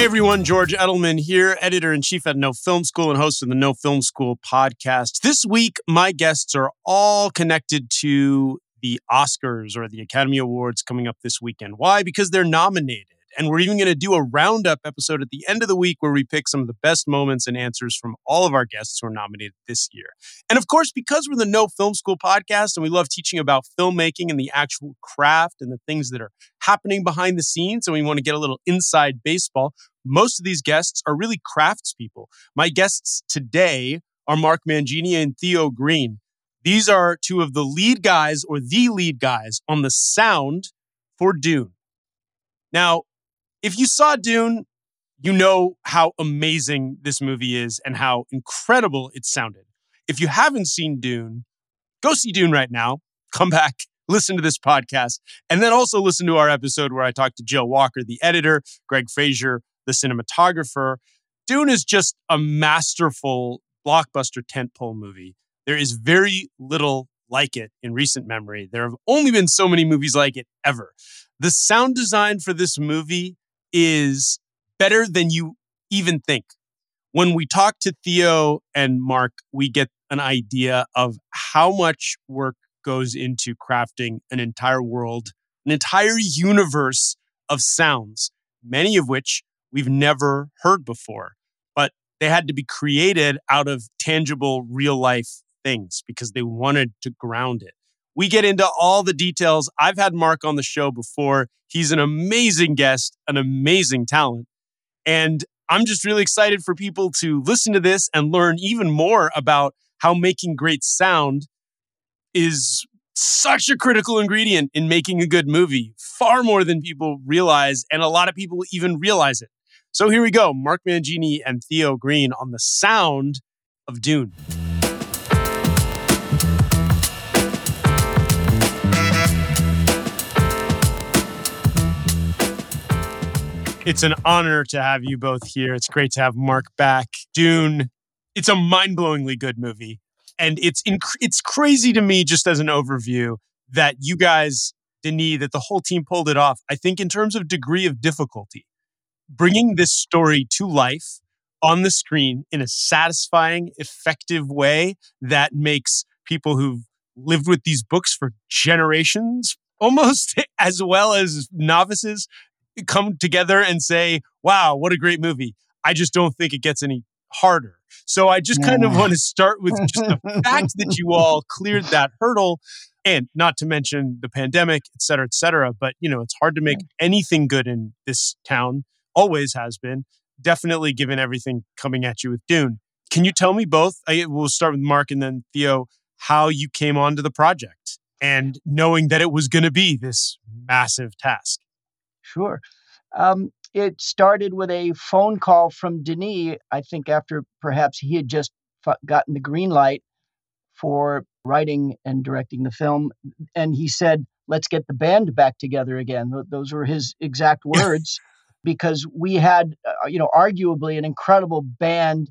Hey everyone, George Edelman here, editor in chief at No Film School and host of the No Film School podcast. This week, my guests are all connected to the Oscars or the Academy Awards coming up this weekend. Why? Because they're nominated. And we're even going to do a roundup episode at the end of the week where we pick some of the best moments and answers from all of our guests who are nominated this year. And of course, because we're the No Film School podcast and we love teaching about filmmaking and the actual craft and the things that are happening behind the scenes, and we want to get a little inside baseball, most of these guests are really craftspeople. My guests today are Mark Mangini and Theo Green. These are two of the lead guys or the lead guys on the sound for Dune. Now, if you saw Dune, you know how amazing this movie is and how incredible it sounded. If you haven't seen Dune, go see Dune right now. Come back, listen to this podcast, and then also listen to our episode where I talked to Joe Walker, the editor, Greig Fraser, the cinematographer. Dune is just a masterful blockbuster tentpole movie. There is very little like it in recent memory. There have only been so many movies like it ever. The sound design for this movie is better than you even think. When we talk to Theo and Mark, we get an idea of how much work goes into crafting an entire world, an entire universe of sounds, many of which we've never heard before. But they had to be created out of tangible, real life things because they wanted to ground it. We get into all the details. I've had Mark on the show before. He's an amazing guest, an amazing talent. And I'm just really excited for people to listen to this and learn even more about how making great sound is such a critical ingredient in making a good movie, far more than people realize. And a lot of people even realize it. So here we go Mark Mangini and Theo Green on the sound of Dune. It's an honor to have you both here. It's great to have Mark back. Dune, it's a mind-blowingly good movie. And it's inc- it's crazy to me just as an overview that you guys, Denis, that the whole team pulled it off. I think in terms of degree of difficulty, bringing this story to life on the screen in a satisfying, effective way that makes people who've lived with these books for generations almost as well as novices come together and say, wow, what a great movie. I just don't think it gets any harder. So I just kind of want to start with just the fact that you all cleared that hurdle and not to mention the pandemic, et cetera, et cetera. But, you know, it's hard to make anything good in this town, always has been, definitely given everything coming at you with Dune. Can you tell me both? I, we'll start with Mark and then Theo, how you came onto the project and knowing that it was going to be this massive task. Sure. Um, it started with a phone call from Denis, I think, after perhaps he had just gotten the green light for writing and directing the film. And he said, Let's get the band back together again. Those were his exact words, because we had, uh, you know, arguably an incredible band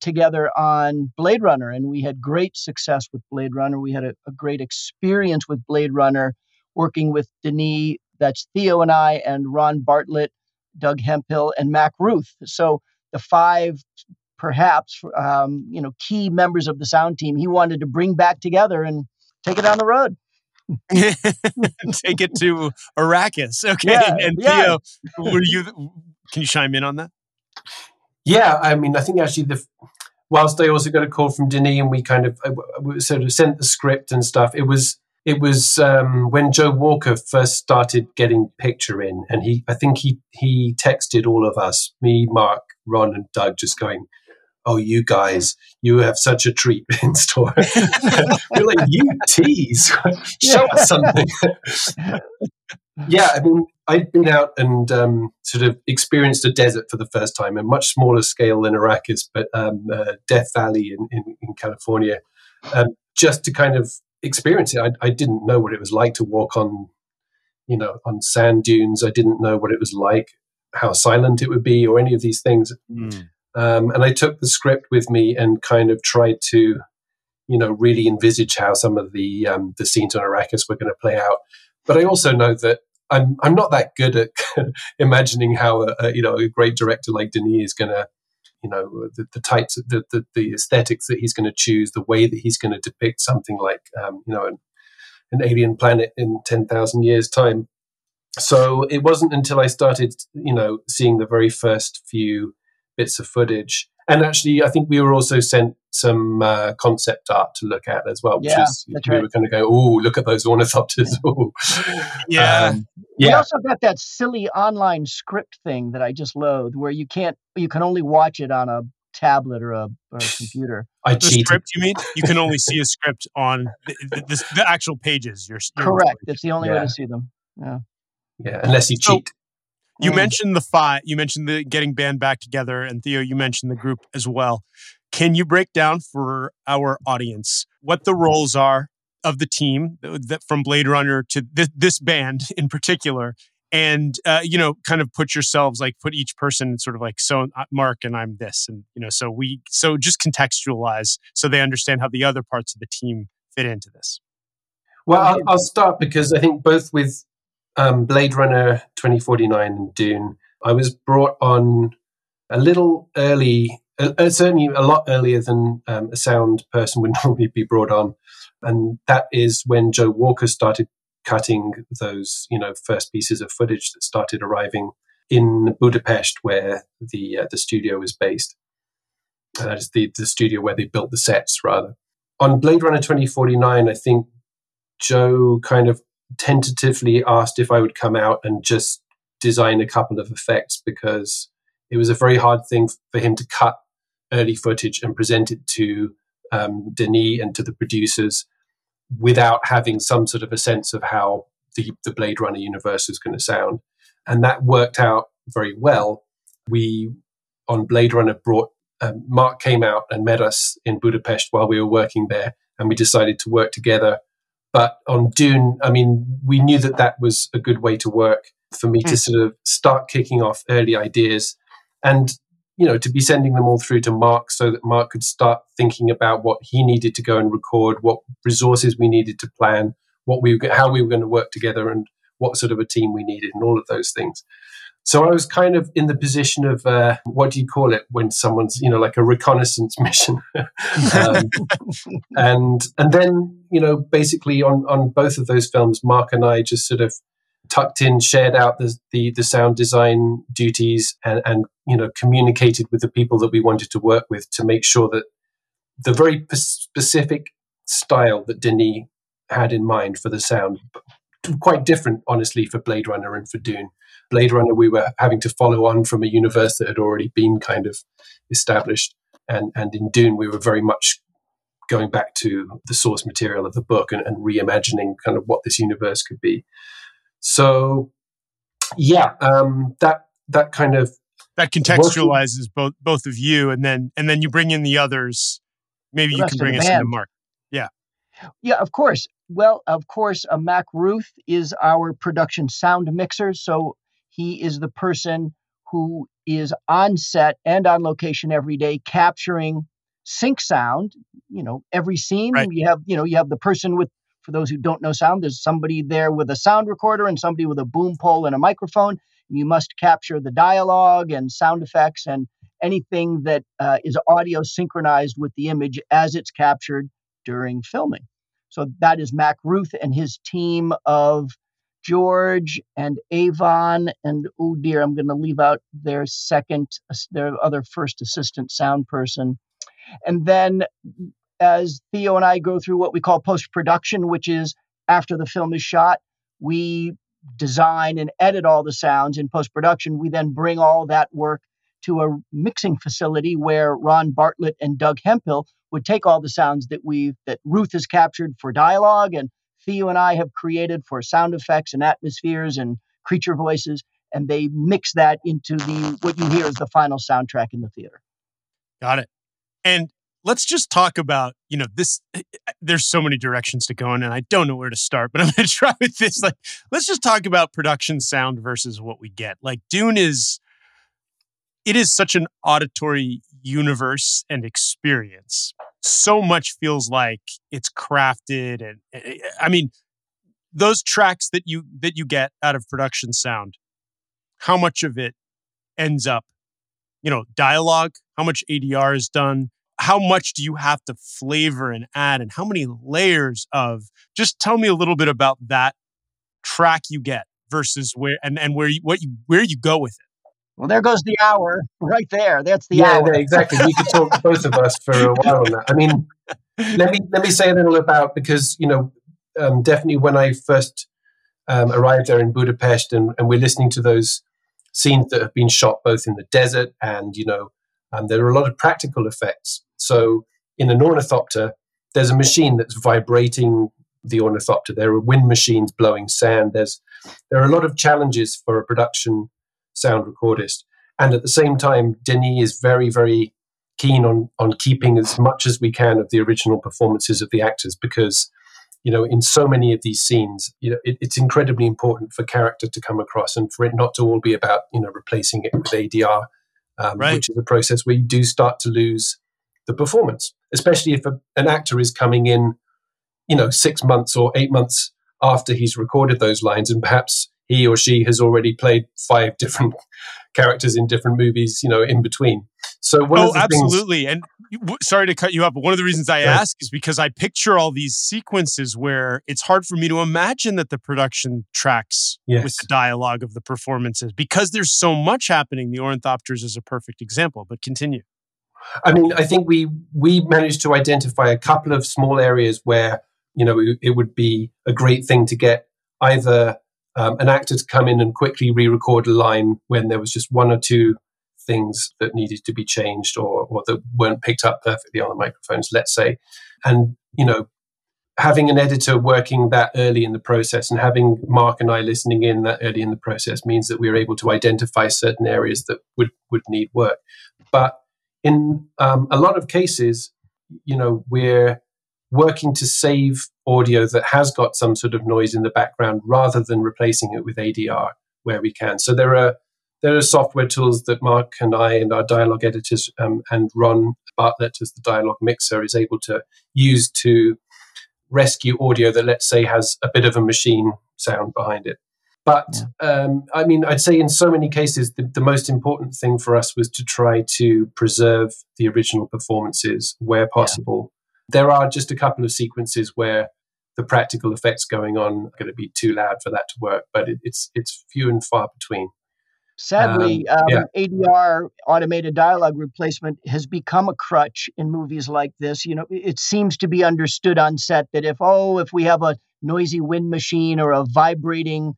together on Blade Runner, and we had great success with Blade Runner. We had a, a great experience with Blade Runner working with Denis that's Theo and I and Ron Bartlett, Doug Hemphill, and Mac Ruth. So the five, perhaps, um, you know, key members of the sound team he wanted to bring back together and take it on the road. take it to Arrakis. Okay. Yeah, and yeah. Theo, were you, can you chime in on that? Yeah. I mean, I think actually the, whilst I also got a call from Denis and we kind of uh, sort of sent the script and stuff, it was it was um, when Joe Walker first started getting picture in, and he, I think he he texted all of us, me, Mark, Ron, and Doug, just going, "Oh, you guys, you have such a treat in store." We're like, "You tease, show us something." yeah, I mean, I'd been out and um, sort of experienced a desert for the first time, a much smaller scale than Arrakis, but um, uh, Death Valley in, in, in California, um, just to kind of experience it. I, I didn't know what it was like to walk on, you know, on sand dunes. I didn't know what it was like, how silent it would be, or any of these things. Mm. Um, and I took the script with me and kind of tried to, you know, really envisage how some of the um, the scenes on Arrakis were going to play out. But I also know that I'm I'm not that good at imagining how a, a, you know a great director like Denis is going to you know the, the types of the, the, the aesthetics that he's going to choose the way that he's going to depict something like um, you know an, an alien planet in 10,000 years time. So it wasn't until I started you know seeing the very first few bits of footage and actually I think we were also sent some uh, concept art to look at as well which Yeah, is we right. were going to go oh look at those ornithopters Ooh. Yeah. Um, We also got that silly online script thing that I just loathed, where you can't, you can only watch it on a tablet or a, or a computer. I the cheated script, you mean? You can only see a script on the, the, the, the actual pages. You're, you're Correct. It's the only way to see them. Yeah. yeah unless you So- cheat You Mm. mentioned the five. You mentioned the getting band back together, and Theo, you mentioned the group as well. Can you break down for our audience what the roles are of the team that, that from Blade Runner to this, this band in particular, and uh, you know, kind of put yourselves like put each person sort of like so uh, Mark and I'm this, and you know, so we so just contextualize so they understand how the other parts of the team fit into this. Well, I'll, ahead. I'll start because I think both with um, Blade Runner 2049 and Dune, I was brought on a little early, uh, uh, certainly a lot earlier than um, a sound person would normally be brought on. And that is when Joe Walker started cutting those, you know, first pieces of footage that started arriving in Budapest, where the uh, the studio was based. Uh, that is the, the studio where they built the sets, rather. On Blade Runner 2049, I think Joe kind of tentatively asked if I would come out and just design a couple of effects because it was a very hard thing for him to cut early footage and present it to um, Denis and to the producers without having some sort of a sense of how the, the Blade Runner universe is going to sound. And that worked out very well. We, on Blade Runner, brought um, Mark came out and met us in Budapest while we were working there, and we decided to work together. But on Dune, I mean, we knew that that was a good way to work for me to mm. sort of start kicking off early ideas. And you know to be sending them all through to mark so that mark could start thinking about what he needed to go and record what resources we needed to plan what we how we were going to work together and what sort of a team we needed and all of those things so i was kind of in the position of uh, what do you call it when someone's you know like a reconnaissance mission? Um, and and then you know basically on on both of those films mark and i just sort of tucked in shared out the the, the sound design duties and and you know communicated with the people that we wanted to work with to make sure that the very p- specific style that Denis had in mind for the sound quite different honestly for Blade Runner and for Dune Blade Runner we were having to follow on from a universe that had already been kind of established and and in Dune we were very much going back to the source material of the book and, and reimagining kind of what this universe could be so yeah um that that kind of That contextualizes both both of you, and then and then you bring in the others. Maybe The you can bring us into. Mark. Yeah. Yeah, of course. Well, of course, uh, Mac Ruth is our production sound mixer. So he is the person who is on set and on location every day capturing sync sound. You know, every scene Right. you have, you know, you have the person with, for those who don't know sound, there's somebody there with a sound recorder and somebody with a boom pole and a microphone. You must capture the dialogue and sound effects and anything that uh, is audio synchronized with the image as it's captured during filming. So that is Mac Ruth and his team of George and Avon and oh dear, I'm going to leave out their second, their other first assistant sound person. And then as Theo and I go through what we call post production, which is after the film is shot, we design and edit all the sounds in post production. We then bring all that work to a mixing facility where Ron Bartlett and Doug Hemphill would take all the sounds that we that Ruth has captured for dialogue and Theo and I have created for sound effects and atmospheres and creature voices, and they mix that into the what you hear is the final soundtrack in the theater. Got it. And let's just talk about you know this. There's so many directions to go in, and I don't know where to start. But I'm going to try with this. Like, let's just talk about production sound versus what we get. Like, Dune is. It is such an auditory universe and experience. So much feels like it's crafted, and eh, eh, I mean, those tracks that you that you get out of production sound, how much of it ends up, you know, dialogue? How much ADR is done? How much do you have to flavor and add, and how many layers of? Just tell me a little bit about that track you get versus where and and where you what you where you go with it. Well, there goes the hour right there. That's the yeah, hour. Yeah, exactly. We could talk to both of us for a while on that. I mean, let me let me say a little about because you know um, definitely when I first um, arrived there in Budapest and, and we're listening to those scenes that have been shot both in the desert and you know um, there are a lot of practical effects. So in an ornithopter, there's a machine that's vibrating the ornithopter. There are wind machines blowing sand. There's there are a lot of challenges for a production sound recordist. And at the same time, Denis is very, very keen on on keeping as much as we can of the original performances of the actors because you know in so many of these scenes you know it, it's incredibly important for character to come across and for it not to all be about you know replacing it with adr um, right. which is a process where you do start to lose the performance especially if a, an actor is coming in you know six months or eight months after he's recorded those lines and perhaps he or she has already played five different characters in different movies, you know, in between. So oh, absolutely. Things, and w- sorry to cut you up, but one of the reasons I yeah. ask is because I picture all these sequences where it's hard for me to imagine that the production tracks yes. with the dialogue of the performances because there's so much happening. The Ornithopters is a perfect example, but continue. I mean, I think we we managed to identify a couple of small areas where you know it, it would be a great thing to get either um, an actor to come in and quickly re-record a line when there was just one or two things that needed to be changed or, or that weren't picked up perfectly on the microphones, let's say. And, you know, having an editor working that early in the process and having Mark and I listening in that early in the process means that we are able to identify certain areas that would, would need work. But in um, a lot of cases, you know, we're working to save audio that has got some sort of noise in the background rather than replacing it with ADR where we can. So there are there are software tools that Mark and I and our dialogue editors um, and Ron Bartlett as the dialogue mixer is able to use to rescue audio that let's say has a bit of a machine sound behind it. But yeah. um, I mean, I'd say in so many cases, the, the, most important thing for us was to try to preserve the original performances where possible there are just a couple of sequences where the practical effects going on are going to be too loud for that to work, but it, it's it's few and far between. Sadly, um, um, yeah. ADR automated dialogue replacement has become a crutch in movies like this. You know, it seems to be understood on set that if oh, if we have a noisy wind machine or a vibrating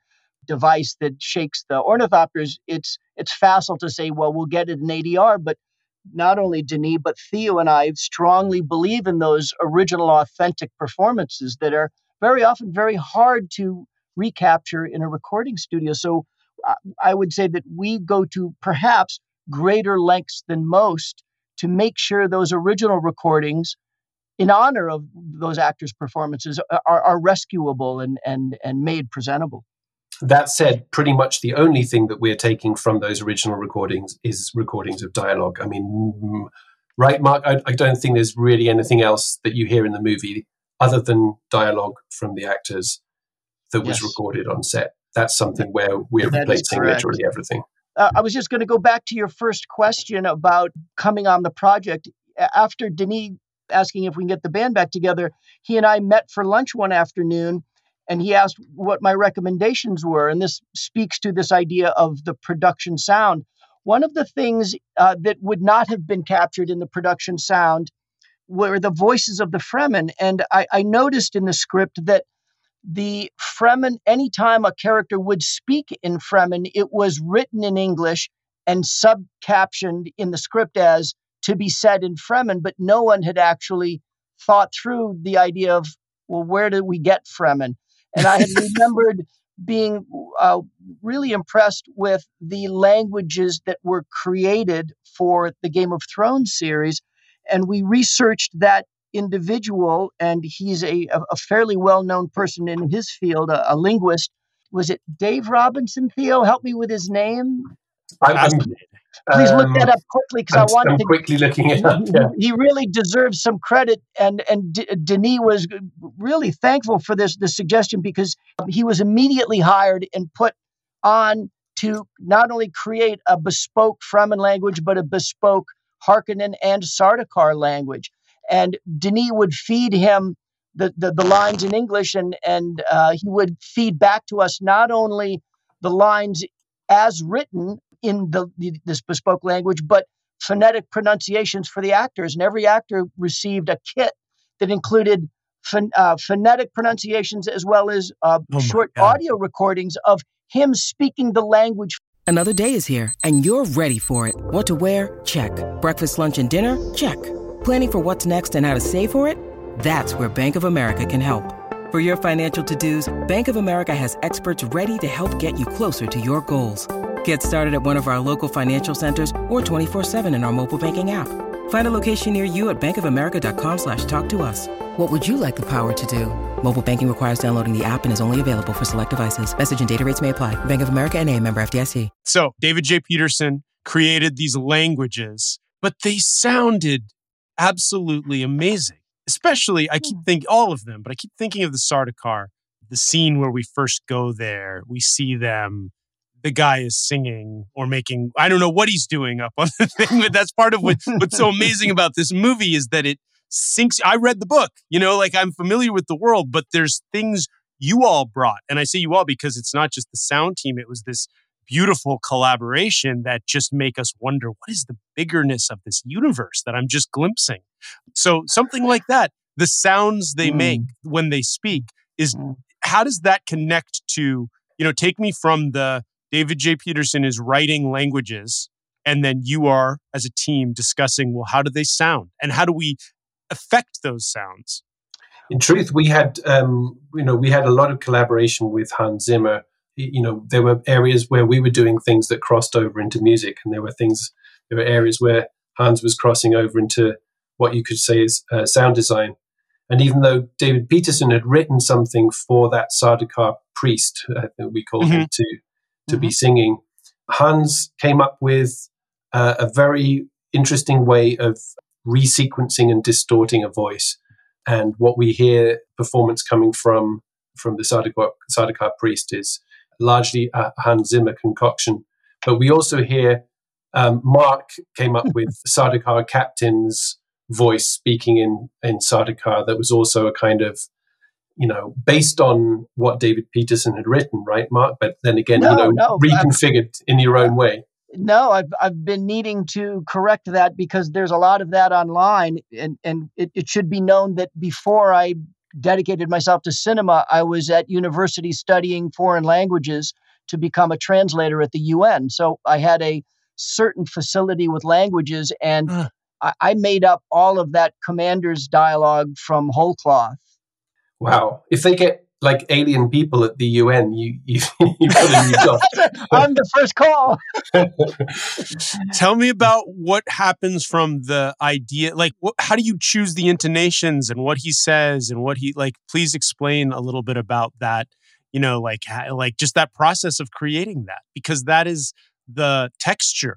device that shakes the ornithopters, it's it's facile to say, well, we'll get it in ADR, but not only Denis, but Theo and I strongly believe in those original, authentic performances that are very often very hard to recapture in a recording studio. So uh, I would say that we go to perhaps greater lengths than most to make sure those original recordings in honor of those actors' performances are, are rescuable and, and, and made presentable. That said, pretty much the only thing that we're taking from those original recordings is recordings of dialogue. I mean, right, Mark? I, I don't think there's really anything else that you hear in the movie other than dialogue from the actors that was yes. recorded on set. That's something where we're that replacing literally everything. Uh, I was just going to go back to your first question about coming on the project. After Denis asking if we can get the band back together, he and I met for lunch one afternoon and he asked what my recommendations were. And this speaks to this idea of the production sound. One of the things uh, that would not have been captured in the production sound were the voices of the Fremen. And I, I noticed in the script that the Fremen, anytime a character would speak in Fremen, it was written in English and subcaptioned in the script as to be said in Fremen, but no one had actually thought through the idea of, well, where did we get Fremen? And I had remembered being uh, really impressed with the languages that were created for the Game of Thrones series. And we researched that individual, and he's a, a fairly well known person in his field, a, a, linguist. Was it Dave Robinson, Theo? Help me with his name. I'm, Please look that um, up quickly because I want I'm to. quickly looking it up. Yeah. He really deserves some credit, and and D- Denis was really thankful for this this suggestion because he was immediately hired and put on to not only create a bespoke Fremen language but a bespoke Harkonnen and Sardaukar language. And Denis would feed him the, the, the lines in English, and and uh, he would feed back to us not only the lines as written in the, this bespoke language, but phonetic pronunciations for the actors. And every actor received a kit that included ph- uh, phonetic pronunciations as well as uh, oh short God. audio recordings of him speaking the language. Another day is here, and you're ready for it. What to wear? Check. Breakfast, lunch, and dinner? Check. Planning for what's next and how to save for it? That's where Bank of America can help. For your financial to-dos, Bank of America has experts ready to help get you closer to your goals. Get started at one of our local financial centers or 24-7 in our mobile banking app. Find a location near you at bankofamerica.com slash talk to us. What would you like the power to do? Mobile banking requires downloading the app and is only available for select devices. Message and data rates may apply. Bank of America and a member FDIC. So David J. Peterson created these languages, but they sounded absolutely amazing especially I keep hmm. thinking all of them, but I keep thinking of the Sardaukar, the scene where we first go there, we see them. The guy is singing or making, I don't know what he's doing up on the thing, but that's part of what, what's so amazing about this movie is that it sinks. I read the book, you know, like I'm familiar with the world, but there's things you all brought. And I say you all because it's not just the sound team, it was this beautiful collaboration that just make us wonder what is the biggerness of this universe that I'm just glimpsing. So something like that, the sounds they mm. make when they speak is mm. how does that connect to, you know, take me from the David J. Peterson is writing languages and then you are as a team discussing well how do they sound and how do we affect those sounds in truth we had um, you know we had a lot of collaboration with hans zimmer you know there were areas where we were doing things that crossed over into music and there were things there were areas where hans was crossing over into what you could say is uh, sound design and even though david peterson had written something for that sardaukar priest i think we called mm-hmm. him to to mm-hmm. be singing hans came up with uh, a very interesting way of resequencing and distorting a voice and what we hear performance coming from from the Sardaukar priest is largely a Hans Zimmer concoction. But we also hear um, Mark came up with Sardaukar captain's voice speaking in in Sardaukar that was also a kind of you know based on what David Peterson had written, right, Mark? But then again, no, you know, no, reconfigured I'm, in your own way. No, I've I've been needing to correct that because there's a lot of that online, and and it, it should be known that before I dedicated myself to cinema, I was at university studying foreign languages to become a translator at the UN. So I had a certain facility with languages, and uh. I, I, made up all of that commander's dialogue from whole cloth. Wow! If they get like alien people at the UN, you you, you put a new job. I'm the first call. Tell me about what happens from the idea. Like, what, how do you choose the intonations and what he says and what he like? Please explain a little bit about that. You know, like like just that process of creating that because that is the texture,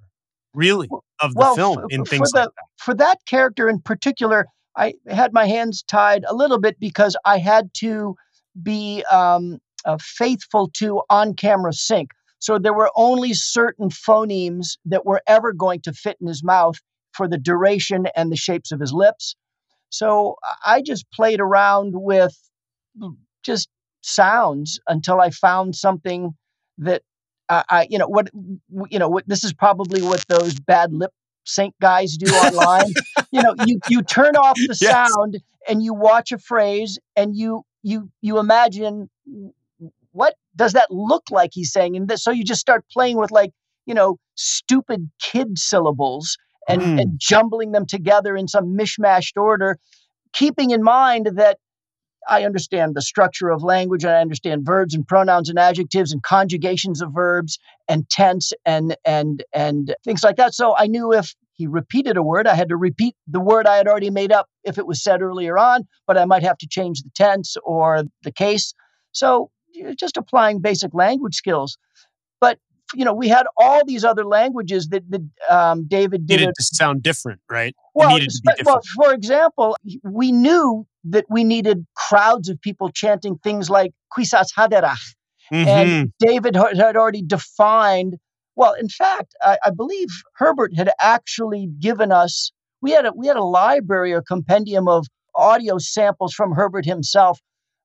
really, of the well, film in things the, like that. For that character in particular, I had my hands tied a little bit because I had to be um, uh, faithful to on camera sync. So there were only certain phonemes that were ever going to fit in his mouth for the duration and the shapes of his lips. So I just played around with just sounds until I found something that I, you know, what, you know, what, this is probably what those bad lip sync guys do online. you know, you you turn off the yes. sound and you watch a phrase and you you you imagine what does that look like he's saying and this, so you just start playing with like you know stupid kid syllables and, mm. and jumbling them together in some mishmashed order keeping in mind that I understand the structure of language and I understand verbs and pronouns and adjectives and conjugations of verbs and tense and and and things like that. So I knew if he repeated a word. I had to repeat the word I had already made up if it was said earlier on, but I might have to change the tense or the case. So just applying basic language skills. You know, we had all these other languages that, that um, David did. Needed to sound different, right? Well, needed to be spe- well, for example, we knew that we needed crowds of people chanting things like "Kwisatz Haderach," Mhm. and David had already defined. Well, in fact, I, I believe Herbert had actually given us. We had a we had a library or compendium of audio samples from Herbert himself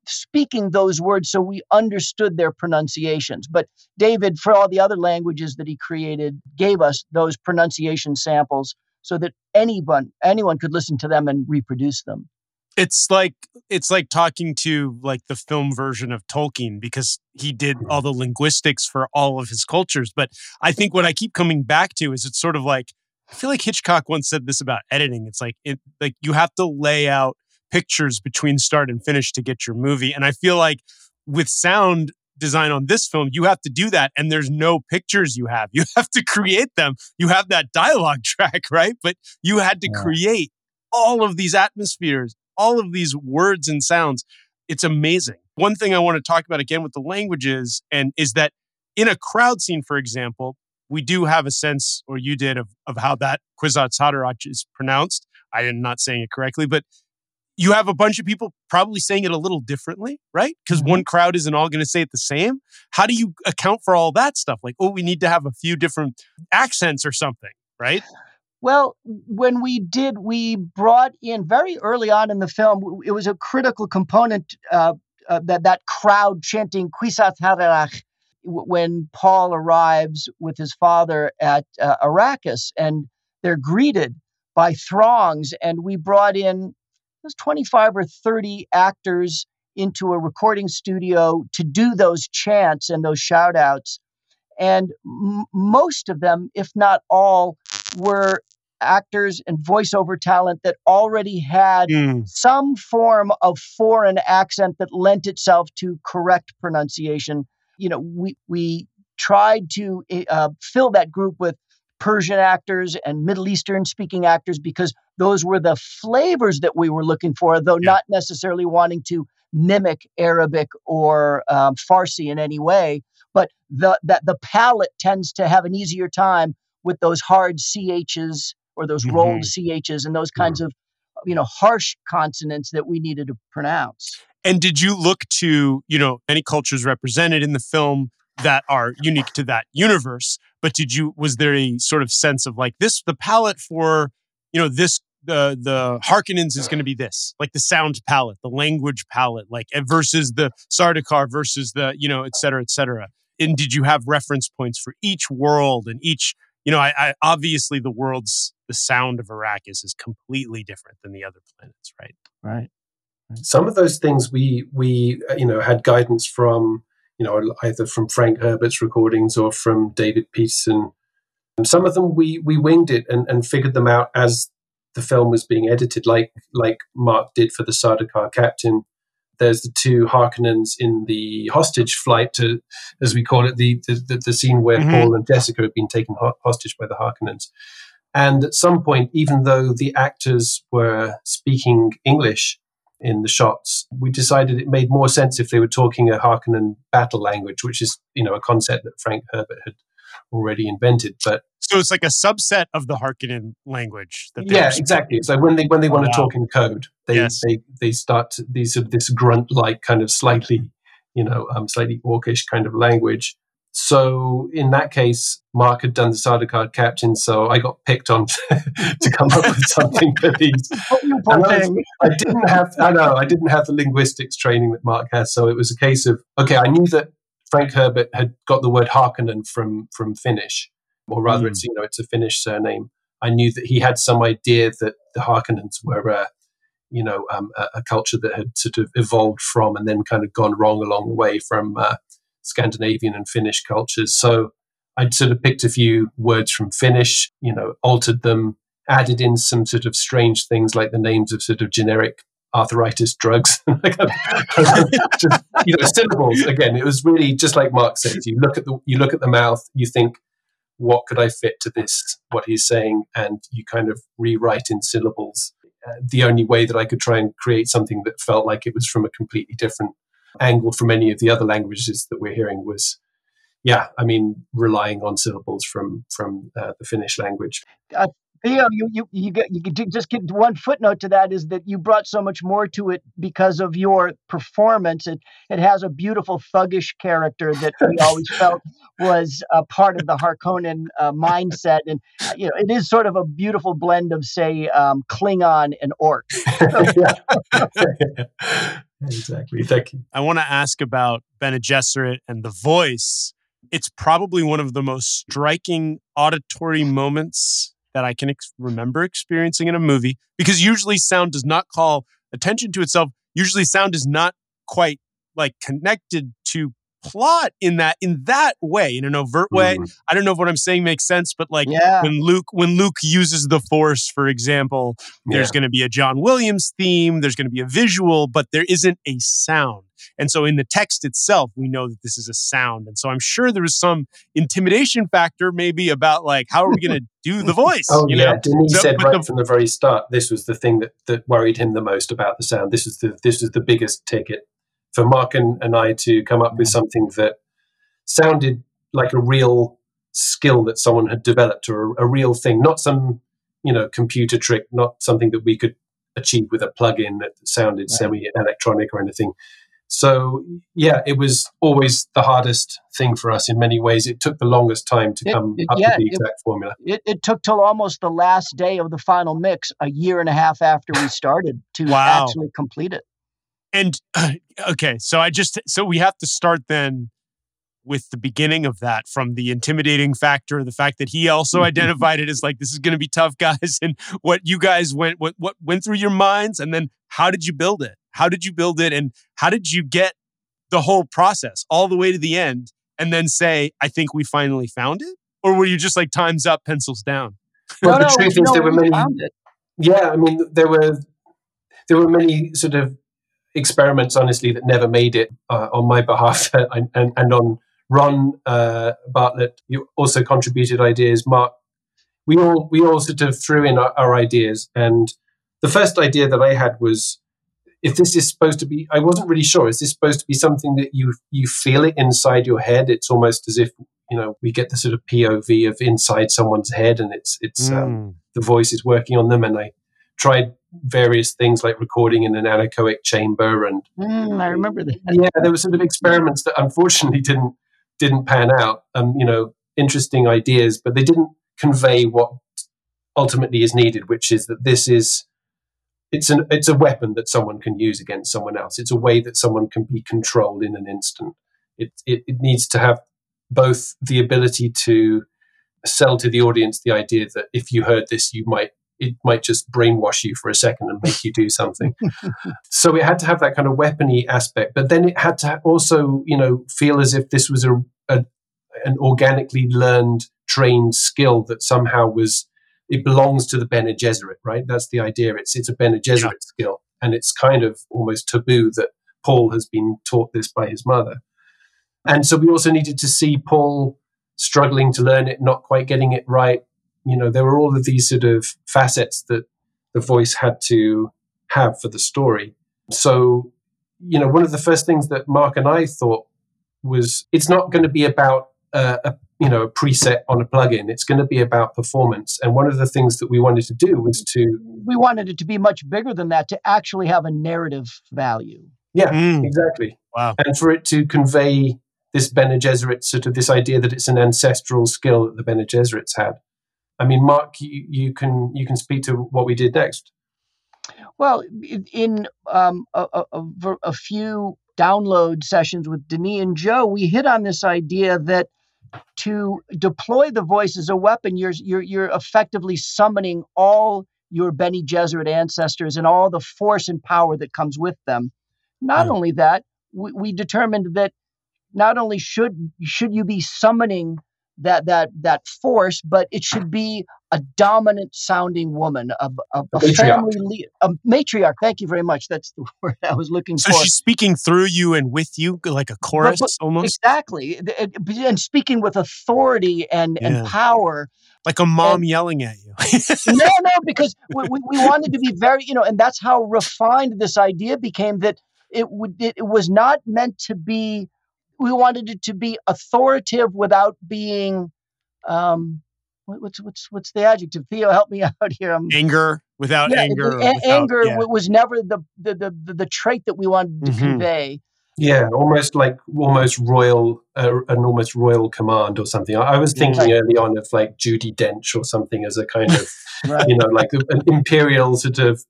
speaking those words so we understood their pronunciations. But David, for all the other languages that he created, gave us those pronunciation samples so that anyone anyone could listen to them and reproduce them. it's like it's like talking to like the film version of Tolkien because he did all the linguistics for all of his cultures. But I think what I keep coming back to is it's sort of like I feel like Hitchcock once said this about editing. It's like it like you have to lay out pictures between start and finish to get your movie. And I feel like with sound design on this film, you have to do that. And there's no pictures you have. You have to create them. You have that dialogue track, right? But you had to Yeah. create all of these atmospheres, all of these words and sounds. It's amazing. One thing I want to talk about again with the languages and is that in a crowd scene, for example, we do have a sense, or you did, of, of how that Kwisatz Haderach is pronounced. I am not saying it correctly, but you have a bunch of people probably saying it a little differently, right? Because Mhm. one crowd isn't all going to say it the same. How do you account for all that stuff? Like, oh, we need to have a few different accents or something, right? Well, when we did, we brought in very early on in the film. It was a critical component uh, uh, that that crowd chanting "Kwisatz Haderach" when Paul arrives with his father at uh, Arrakis, and they're greeted by throngs. And we brought in there's 25 or 30 actors into a recording studio to do those chants and those shout outs. And m- most of them, if not all, were actors and voiceover talent that already had Mm, some form of foreign accent that lent itself to correct pronunciation. You know, we we tried to uh, fill that group with Persian actors and Middle Eastern speaking actors because those were the flavors that we were looking for, though Yeah. not necessarily wanting to mimic Arabic or um, Farsi in any way. But the that the palate tends to have an easier time with those hard chs or those rolled chs and those kinds of you know harsh consonants that we needed to pronounce. And did you look to, you know, any cultures represented in the film that are unique to that universe? But did you, was there a sort of sense of like this, the palette for, you know, this, the, the Harkonnens is going to be this, like the sound palette, the language palette, like versus the Sardaukar versus the, you know, et cetera, et cetera. And did you have reference points for each world and each, you know, I, I obviously the world's, the sound of Arrakis is completely different than the other planets, right? Right. some of those things we we uh, you know had guidance from you know either from Frank Herbert's recordings or from David Peterson. And some of them we we winged it and, and figured them out as the film was being edited, like like Mark did for the Sardaukar captain. There's the two Harkonnens in the hostage flight to, as we call it, the the, the, scene where Mhm. Paul and Jessica have been taken ho- hostage by the Harkonnens. And at some point, even though the actors were speaking English in the shots, we decided it made more sense if they were talking a Harkonnen battle language, which is, you know, a concept that Frank Herbert had already invented. But So it's like a subset of the Harkonnen language. That they yeah, exactly. So when they when they want Wow. to talk in code, they Yes. they they start to, these sort of this grunt like kind of slightly, you know, um, slightly orcish kind of language. So in that case, Mark had done the Sardaukar captain, so I got picked on to come up with something for these. I was- I didn't have I know I didn't have the linguistics training that Mark has, so it was a case of okay, I knew that Frank Herbert had got the word Harkonnen from from Finnish, or rather, Mm. it's you know it's a Finnish surname. I knew that he had some idea that the Harkonnens were, uh, you know, um, a, a culture that had sort of evolved from and then kind of gone wrong along the way from uh, Scandinavian and Finnish cultures. So I'd sort of picked a few words from Finnish, you know, altered them, added in some sort of strange things like the names of sort of generic arthritis drugs, just, you know, syllables. Again, it was really just like Mark says. You look at the you look at the mouth, you think, what could I fit to this? What he's saying, and you kind of rewrite in syllables. Uh, the only way that I could try and create something that felt like it was from a completely different angle from any of the other languages that we're hearing was yeah, I mean, relying on syllables from from uh, the Finnish language. Uh, Theo, you you you get you could just get one footnote to that is that you brought so much more to it because of your performance. It it has a beautiful thuggish character that we always felt was a part of the Harkonnen uh, mindset, and uh, you know it is sort of a beautiful blend of say um, Klingon and Orc. exactly. Thank you. I want to ask about Bene Gesserit and the voice. It's probably one of the most striking auditory moments that I can ex- remember experiencing in a movie because usually sound does not call attention to itself. Usually sound is not quite like connected plot in that in that way in an overt way Mhm. i don't know if what i'm saying makes sense but like Yeah. when luke when luke uses the force for example there's Yeah. going to be a john williams theme there's going to be a visual but there isn't a sound and so in the text itself we know that this is a sound and so i'm sure there was some intimidation factor maybe about like how are we going to do the voice Oh you yeah, know Denis So- said right the- from the very start this was the thing that, that worried him the most about the sound. This is the this is the biggest ticket for Mark and, and I to come up with something that sounded like a real skill that someone had developed or a, a real thing, not some you know computer trick, not something that we could achieve with a plug-in that sounded Right. semi-electronic or anything. So yeah, it was always the hardest thing for us in many ways. It took the longest time to It- come it- up yeah, with the it- exact formula. It, it took till almost the last day of the final mix, a year and a half after we started, to Wow. actually complete it. And okay, so I just so we have to start then with the beginning of that from the intimidating factor, the fact that he also identified it as like this is going to be tough, guys, and what you guys went what what went through your minds, and then how did you build it? How did you build it, and how did you get the whole process all the way to the end, and then say, "I think we finally found it," or were you just like times up, pencils down? Well, No, the truth no, is, there were many. Yeah, I mean, there were there were many sort of experiments, honestly, that never made it uh, on my behalf and, and, and on Ron uh, Bartlett. You also contributed ideas. Mark, we all we all sort of threw in our, our ideas, and the first idea that I had was. If this is supposed to be, I wasn't really sure. Is this supposed to be something that you you feel it inside your head? It's almost as if you know we get the sort of POV of inside someone's head, and it's it's um, Mm. the voice is working on them. And I tried various things like recording in an anechoic chamber, and Mm, I remember that. yeah, there were sort of experiments that unfortunately didn't didn't pan out. Um, you know, interesting ideas, but they didn't convey what ultimately is needed, which is that this is it's an it's a weapon that someone can use against someone else. It's a way that someone can be controlled in an instant. It it, it needs to have both the ability to sell to the audience the idea that if you heard this, you might it might just brainwash you for a second and make you do something. so it had to have that kind of weapony aspect, but then it had to also, you know, feel as if this was a, a an organically learned, trained skill that somehow was it belongs to the Bene Gesserit, right? That's the idea. It's it's a Bene Gesserit skill, and it's kind of almost taboo that Paul has been taught this by his mother. And so we also needed to see Paul struggling to learn it, not quite getting it right. You know, there were all of these sort of facets that the voice had to have for the story. So, you know, one of the first things that Mark and I thought was it's not going to be about uh, a you know a preset on a plugin. It's going to be about performance. And one of the things that we wanted to do was to We wanted it to be much bigger than that to actually have a narrative value. yeah Mm. exactly Wow. and for it to convey this Bene Gesserit sort of this idea that it's an ancestral skill that the Bene Gesserits had. I mean, Mark, you, you can you can speak to what we did next. Well, in, um, a, a, a few download sessions with Denis and Joe, we hit on this idea that to deploy the voice as a weapon, you're you're, you're effectively summoning all your Bene Gesserit ancestors and all the force and power that comes with them. Not Yeah. only that, we, we determined that not only should should you be summoning that that that force, but it should be a dominant sounding woman, a, a, a family lead, a matriarch. Thank you very much. That's the word I was looking So for. she's speaking through you and with you, like a chorus but- almost, Exactly, It- it- and speaking with authority and, Yeah. and power. like a mom yelling at you. no, no, because we, we, we wanted to be very, you know, and that's how refined this idea became. That it would, it, it was not meant to be. We wanted it to be authoritative without being um, what's what's what's the adjective? Theo, help me out here. I'm, anger without yeah, anger. A- without, anger yeah. was never the, the the, the trait that we wanted to mm-hmm. convey. Yeah, almost like almost royal, uh, an almost royal command or something. I, I was thinking right. early on of like Judi Dench or something as a kind of, right. you know, like an imperial sort of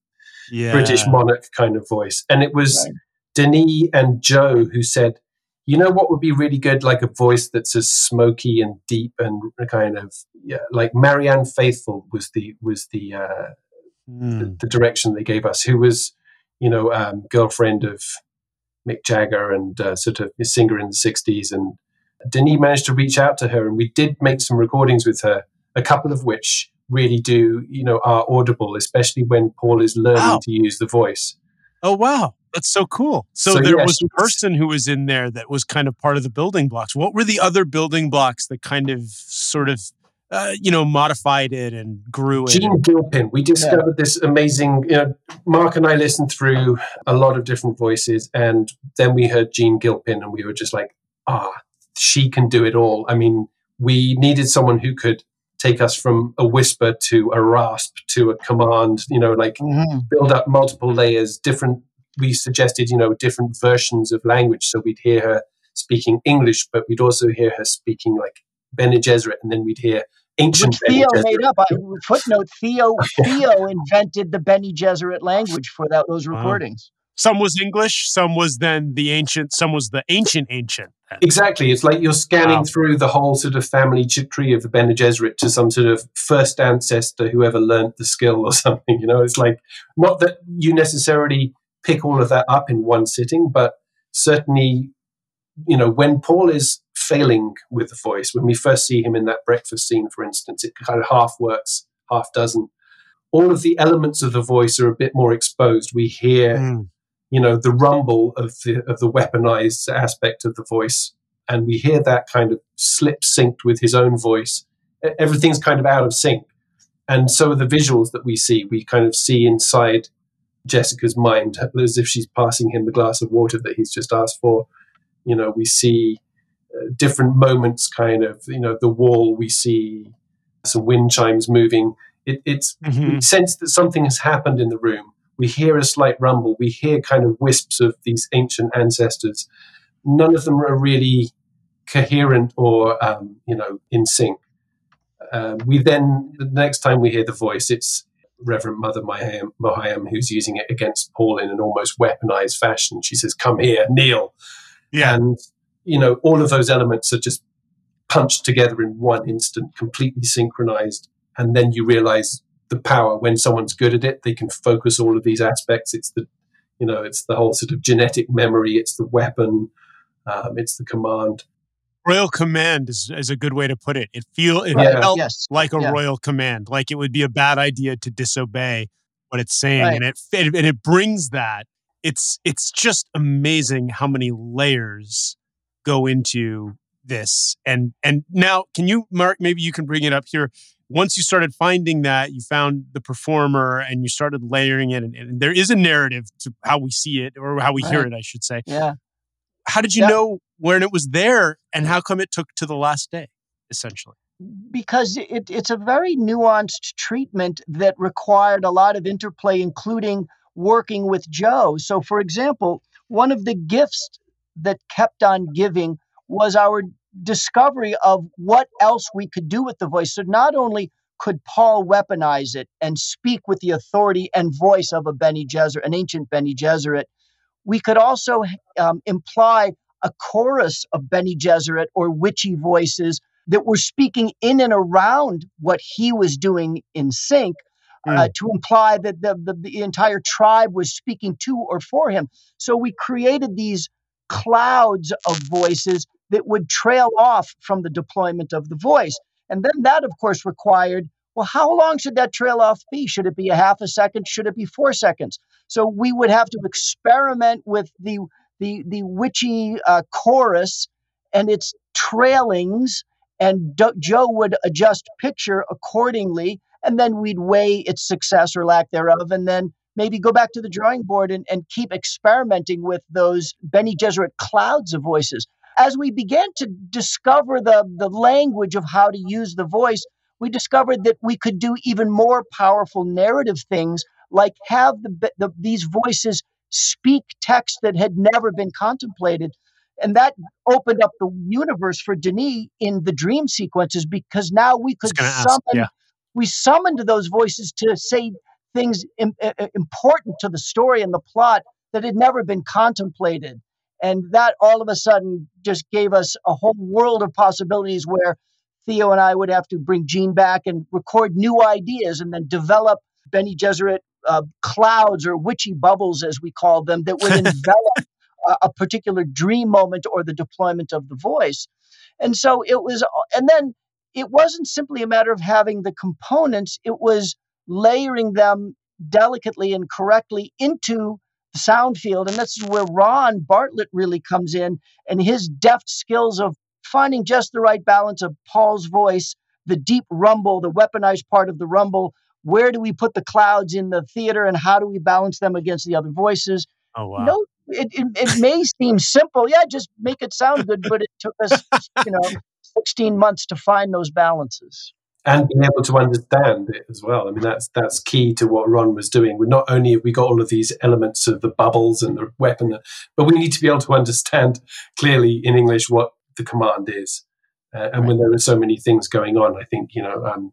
yeah. British monarch kind of voice. And it was right. Denis and Joe who said, you know what would be really good, like a voice that's as smoky and deep and kind of yeah, like Marianne Faithfull was the was the, uh, mm. the, the direction they gave us, who was you know um, girlfriend of Mick Jagger and uh, sort of a singer in the 60s. And Denis managed to reach out to her, and we did make some recordings with her, a couple of which really do, you know, are audible, especially when Paul is learning wow. to use the voice. Oh, wow. That's so cool. So, so there yes, was a person who was in there that was kind of part of the building blocks. What were the other building blocks that kind of sort of uh, you know, modified it and grew it. Jean Gilpin. We discovered yeah. this amazing. You know, Mark and I listened through a lot of different voices, and then we heard Jean Gilpin, and we were just like, ah, she can do it all. I mean, we needed someone who could take us from a whisper to a rasp to a command. You know, like mm-hmm. build up multiple layers, different. We suggested, you know, different versions of language, so we'd hear her speaking English, but we'd also hear her speaking like Bene Gesserit, and then we'd hear ancient. Which Theo made up. I, footnote: Theo Theo invented the Bene Gesserit language for that those recordings. Wow. Some was English, some was then the ancient, some was the ancient ancient. Exactly. It's like you're scanning wow. through the whole sort of family tree of the Bene Gesserit to some sort of first ancestor who ever learned the skill or something. You know, it's like not that you necessarily pick all of that up in one sitting, but certainly, you know, when Paul is failing with the voice. When we first see him in that breakfast scene, for instance, it kind of half works, half doesn't. All of the elements of the voice are a bit more exposed. We hear, mm. you know, the rumble of the of the weaponized aspect of the voice, and we hear that kind of slip synced with his own voice. Everything's kind of out of sync, and so are the visuals that we see, we kind of see inside Jessica's mind as if she's passing him the glass of water that he's just asked for. You know, we see different moments, kind of, you know, the wall, we see some wind chimes moving. It, it's mm-hmm. we sense that something has happened in the room. We hear a slight rumble. We hear kind of wisps of these ancient ancestors. None of them are really coherent or, um, you know, in sync. Uh, we then, the next time we hear the voice, it's Reverend Mother Mohiam who's using it against Paul in an almost weaponized fashion. She says, Come here, kneel. Yeah. And you know, all of those elements are just punched together in one instant, completely synchronized. And then you realize the power when someone's good at it, they can focus all of these aspects. It's the, you know, it's the whole sort of genetic memory, it's the weapon, um, it's the command. Royal command is, is a good way to put it. It feel it yeah. felt yes. like a yeah. royal command, like it would be a bad idea to disobey what it's saying, right. and it, it and it brings that. It's it's just amazing how many layers go into this and and now can you mark maybe you can bring it up here once you started finding that you found the performer and you started layering it and, and there is a narrative to how we see it or how we right. hear it i should say yeah how did you know when it was there and how come it took to the last day essentially? Because it, it's a very nuanced treatment that required a lot of interplay including working with joe. So for example one of the gifts that kept on giving was our discovery of what else we could do with the voice. So not only could Paul weaponize it and speak with the authority and voice of a Bene Gesserit, an ancient Bene Gesserit, we could also um, imply a chorus of Bene Gesserit or witchy voices that were speaking in and around what he was doing in sync mm. uh, to imply that the, the, the entire tribe was speaking to or for him. So we created these clouds of voices that would trail off from the deployment of the voice. And then that, of course, required well, how long should that trail off be? Should it be a half a second? Should it be four seconds? So we would have to experiment with the the the witchy uh, chorus and its trailings, and Joe would adjust picture accordingly, and then we'd weigh its success or lack thereof, and then maybe go back to the drawing board and, and keep experimenting with those Bene Gesserit clouds of voices. As we began to discover the, the language of how to use the voice, we discovered that we could do even more powerful narrative things, like have the, the, these voices speak text that had never been contemplated. And that opened up the universe for Denis in the dream sequences because now we could summon, ask, yeah. we summoned those voices to say things Im- uh, uh, important to the story and the plot that had never been contemplated. And that all of a sudden just gave us a whole world of possibilities where Theo and I would have to bring Jean back and record new ideas and then develop Bene Gesserit uh, clouds or witchy bubbles, as we call them, that would envelop a, a particular dream moment or the deployment of the voice. And so it was, and then it wasn't simply a matter of having the components, it was layering them delicately and correctly into the sound field. And that's where Ron Bartlett really comes in and his deft skills of finding just the right balance of Paul's voice, the deep rumble, the weaponized part of the rumble. Where do we put the clouds in the theater and how do we balance them against the other voices? Oh, wow. No, it, it, it may seem simple. Yeah, just make it sound good, but it took us, you know, 16 months to find those balances and being able to understand it as well. I mean, that's that's key to what Ron was doing. We're not only have we got all of these elements of the bubbles and the weapon, but we need to be able to understand clearly in English what the command is. Uh, and right. when there are so many things going on, I think you know um,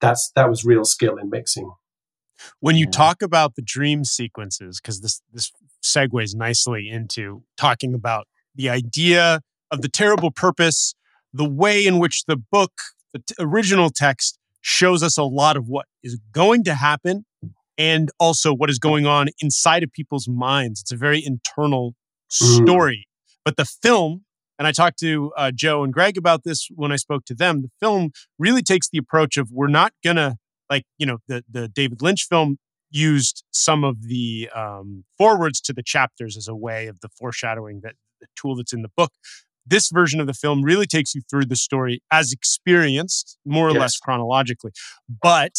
that's that was real skill in mixing. When you talk about the dream sequences, because this this segues nicely into talking about the idea of the terrible purpose, the way in which the book the t- original text shows us a lot of what is going to happen and also what is going on inside of people's minds. It's a very internal mm. story. Mm. But the film, and I talked to uh, Joe and Greig about this when I spoke to them, the film really takes the approach of we're not to, like, you know, the, the David Lynch film used some of the um, forwards to the chapters as a way of the foreshadowing that the tool that's in the book this version of the film really takes you through the story as experienced, more or yes. less chronologically. But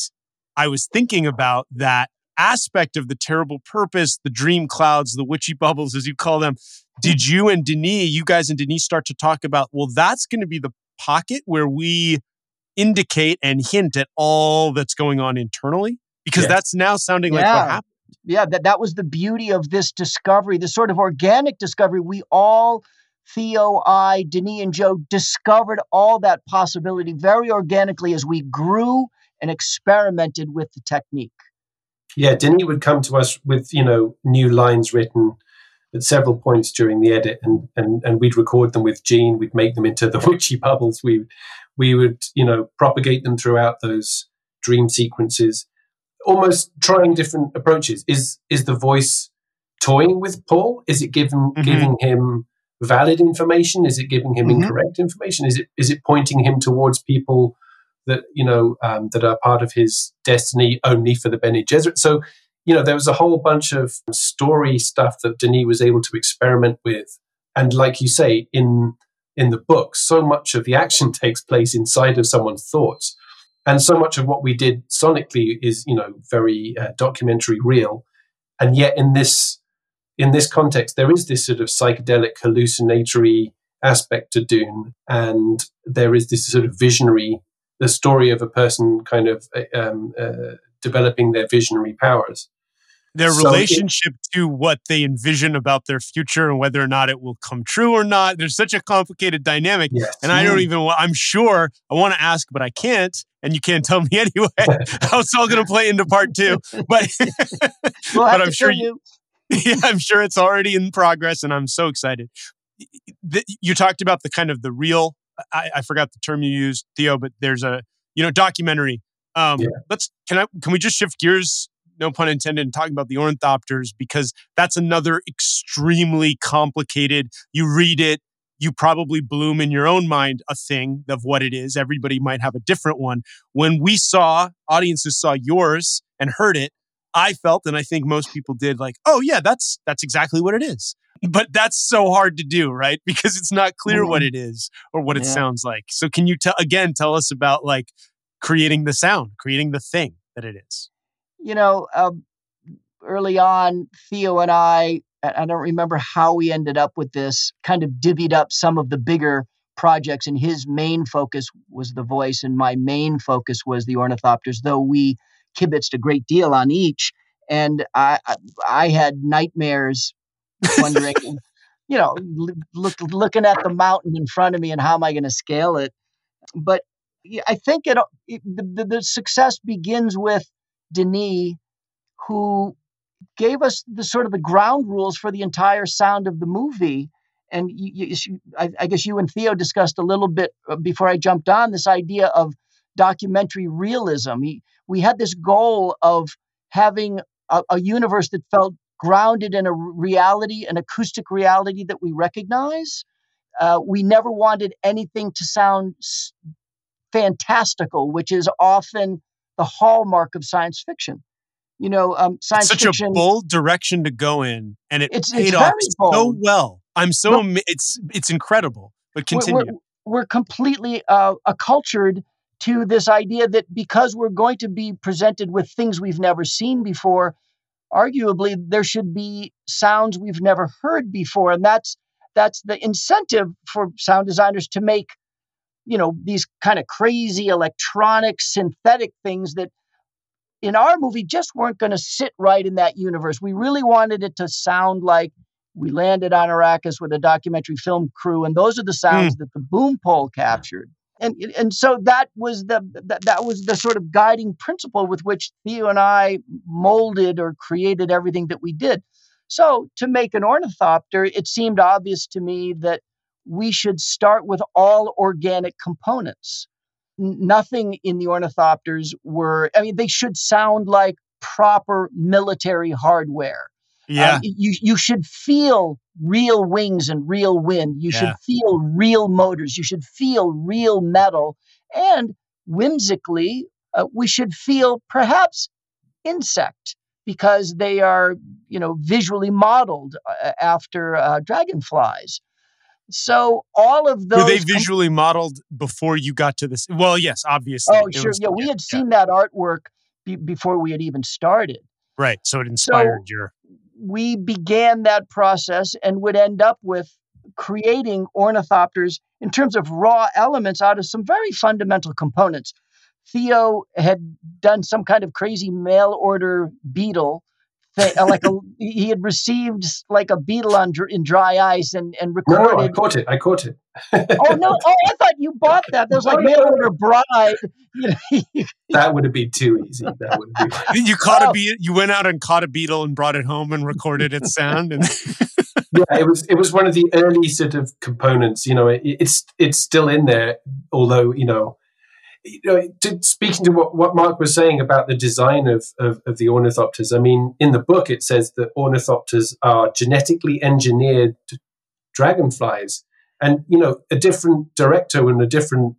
I was thinking about that aspect of the terrible purpose, the dream clouds, the witchy bubbles, as you call them. Did hmm. you and Denis, you guys and Denis, start to talk about, well, that's going to be the pocket where we indicate and hint at all that's going on internally? Because that's now sounding yeah. like what happened. Yeah, that, that was the beauty of this discovery, this sort of organic discovery. We all Theo, I, Denis, and Joe discovered all that possibility very organically as we grew and experimented with the technique. Yeah, Denis would come to us with, you know, new lines written at several points during the edit and, and, and we'd record them with Jean, we'd make them into the witchy bubbles. We we would, you know, propagate them throughout those dream sequences, almost trying different approaches. Is is the voice toying with Paul? Is it giving mm-hmm. giving him valid information? Is it giving him mm-hmm. incorrect information? Is it is it pointing him towards people that you know um, that are part of his destiny only for the Bene Gesserit? So you know there was a whole bunch of story stuff that Denis was able to experiment with, and like you say in in the book, so much of the action takes place inside of someone's thoughts. And so much of what we did sonically is, you know, very uh, documentary real. And yet, in this in this context, there is this sort of psychedelic hallucinatory aspect to Dune, and there is this sort of visionary, the story of a person kind of um, uh, developing their visionary powers. Their so relationship it, to what they envision about their future and whether or not it will come true or not. There's such a complicated dynamic. Yes. And I don't even, I'm sure I want to ask, but I can't. And you can't tell me anyway how it's all going to play into part two. But, we'll but I'm sure you yeah, I'm sure it's already in progress, and I'm so excited. You talked about the kind of the real. I, I forgot the term you used, Theo, but there's a you know documentary. Um, yeah. Let's can I can we just shift gears? No pun intended. And talking about the ornithopters because that's another extremely complicated. You read it, you probably bloom in your own mind a thing of what it is. Everybody might have a different one. When we saw audiences saw yours and heard it, I felt, and I think most people did, like, oh yeah, that's that's exactly what it is. But that's so hard to do, right? Because it's not clear mm-hmm. what it is or what it yeah. sounds like. So can you tell again tell us about like creating the sound, creating the thing that it is? You know, um, early on, Theo and I I don't remember how we ended up with this, kind of divvied up some of the bigger projects, and his main focus was the voice, and my main focus was the ornithopters, though we kibitzed a great deal on each. And I, I had nightmares wondering, you know, look, looking at the mountain in front of me and how am I going to scale it? But I think it, it the, the success begins with Denis, who gave us the sort of the ground rules for the entire sound of the movie. And you, you, I, I, guess you and Theo discussed a little bit uh, before I jumped on this idea of documentary realism. we had this goal of having a, a universe that felt grounded in a reality, an acoustic reality that we recognize. Uh, we never wanted anything to sound fantastical, which is often the hallmark of science fiction. You know, um, science such fiction, a bold direction to go in, and it it's, paid it's off bold. so well. I'm so it's it's incredible. But continue. We're, we're completely uh, accultured to this idea that because we're going to be presented with things we've never seen before, arguably there should be sounds we've never heard before, and that's that's the incentive for sound designers to make you know these kind of crazy electronic synthetic things that in our movie just weren't going to sit right in that universe. We really wanted it to sound like we landed on Arrakis with a documentary film crew, and those are the sounds mm. that the boom pole captured. And, and so that was the that, that was the sort of guiding principle with which Theo and I molded or created everything that we did. So to make an ornithopter, it seemed obvious to me that we should start with all organic components nothing in the ornithopters were, I mean, they should sound like proper military hardware. Yeah. Uh, you, you should feel real wings and real wind. You yeah. should feel real motors. You should feel real metal. And whimsically, uh, we should feel perhaps insect because they are, you know, visually modeled uh, after uh, dragonflies. So all of those were they visually com- modeled before you got to this? Well, yes, obviously. Oh, sure. Was, yeah, we had seen that artwork be- before we had even started. Right. So it inspired so your. We began that process and would end up with creating ornithopters in terms of raw elements out of some very fundamental components. Theo had done some kind of crazy mail order beetle thing, uh, like a, he had received like a beetle on in dry ice and and recorded. No, I caught it. I caught it. oh no! Oh, I thought you bought that. There was like mail order bride. that would have been too easy. That would have been. you caught oh. a beetle. You went out and caught a beetle and brought it home and recorded its sound. And yeah, it was it was one of the early sort of components. You know, it, it's it's still in there, although you know you know, to, speaking to what, what Mark was saying about the design of, of, of, the ornithopters, I mean, in the book it says that ornithopters are genetically engineered dragonflies. And, you know, a different director and a different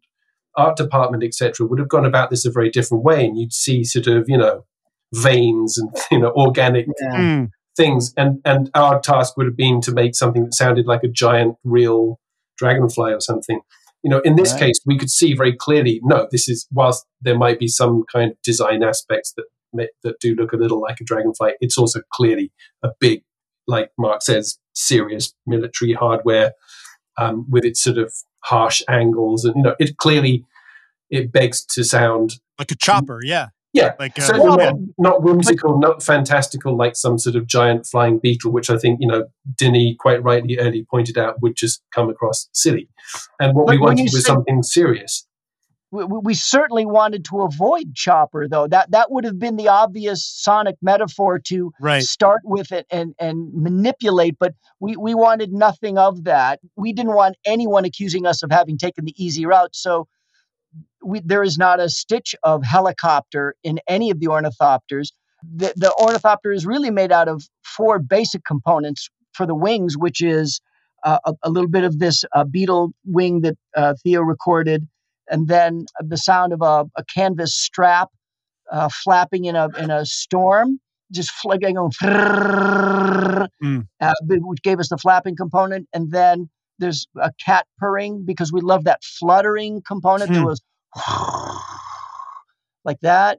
art department, etc., would have gone about this a very different way. And you'd see sort of, you know, veins and, you know, organic yeah. Hmm. things. And, and our task would have been to make something that sounded like a giant, real dragonfly or something. You know, in this right. case, we could see very clearly. No, this is whilst there might be some kind of design aspects that that do look a little like a dragonfly. It's also clearly a big, like Mark says, serious military hardware um, with its sort of harsh angles, and you know, it clearly it begs to sound like a chopper. Yeah, yeah, like uh, certainly not, not whimsical, not fantastical, like some sort of giant flying beetle, which I think you know Denis quite rightly early pointed out would just come across silly. And what we wanted was say, something serious. We, we, certainly wanted to avoid chopper, though. That that would have been the obvious sonic metaphor to right. start with it and and manipulate. But we we wanted nothing of that. We didn't want anyone accusing us of having taken the easy route. So we, there is not a stitch of helicopter in any of the ornithopters. The, the ornithopter is really made out of four basic components for the wings, which is uh, a, a, little bit of this uh, beetle wing that uh, Theo recorded, and then the sound of a, a canvas strap uh, flapping in a in a storm, just flapping going, mm. which gave us the flapping component, and then there's a cat purring because we love that fluttering component. Hmm. There was like that.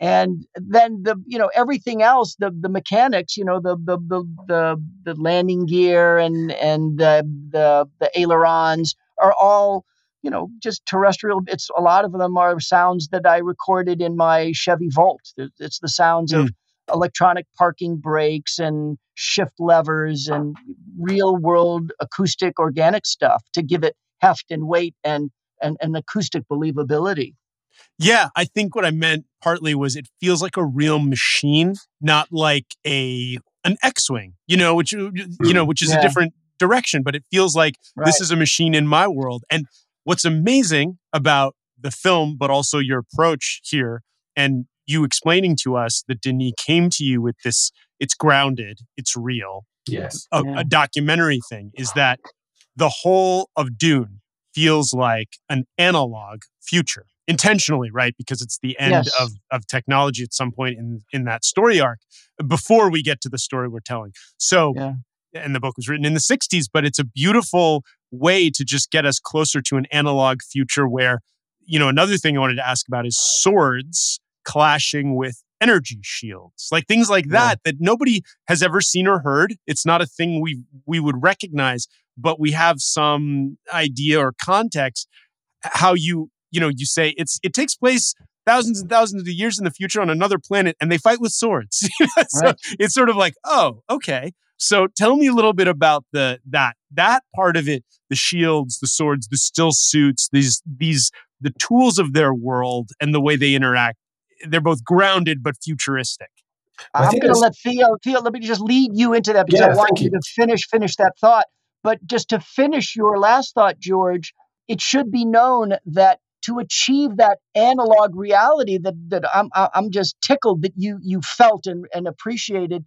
and then the you know everything else the the mechanics you know the the the the, the landing gear and and the, the the ailerons are all you know just terrestrial it's a lot of them are sounds that i recorded in my chevy volt it's the sounds mm. of hmm. electronic parking brakes and shift levers and real world acoustic organic stuff to give it heft and weight and and, and acoustic believability yeah, I think what I meant partly was it feels like a real machine, not like a an X-wing, you know, which you know, which is yeah. a different direction, but it feels like right. this is a machine in my world. And what's amazing about the film, but also your approach here, and you explaining to us that Denis came to you with this, it's grounded, it's real, yes, a, yeah. a documentary thing, is that the whole of Dune feels like an analog future intentionally, right? Because it's the end yes. of, of technology at some point in, in that story arc before we get to the story we're telling. So, yeah. and the book was written in the 60s, but it's a beautiful way to just get us closer to an analog future where, you know, another thing I wanted to ask about is swords clashing with energy shields like things like that yeah. that nobody has ever seen or heard it's not a thing we we would recognize but we have some idea or context how you you know, you say it's it takes place thousands and thousands of years in the future on another planet and they fight with swords. so right. it's sort of like, oh, okay. So tell me a little bit about the that that part of it, the shields, the swords, the still suits, these these the tools of their world and the way they interact. They're both grounded but futuristic. I'm going to let Theo, Theo, let me just lead you into that because yeah, I want you, you to finish finish that thought. But just to finish your last thought, George, it should be known that to achieve that analog reality that that I'm I'm just tickled that you you felt and, and appreciated.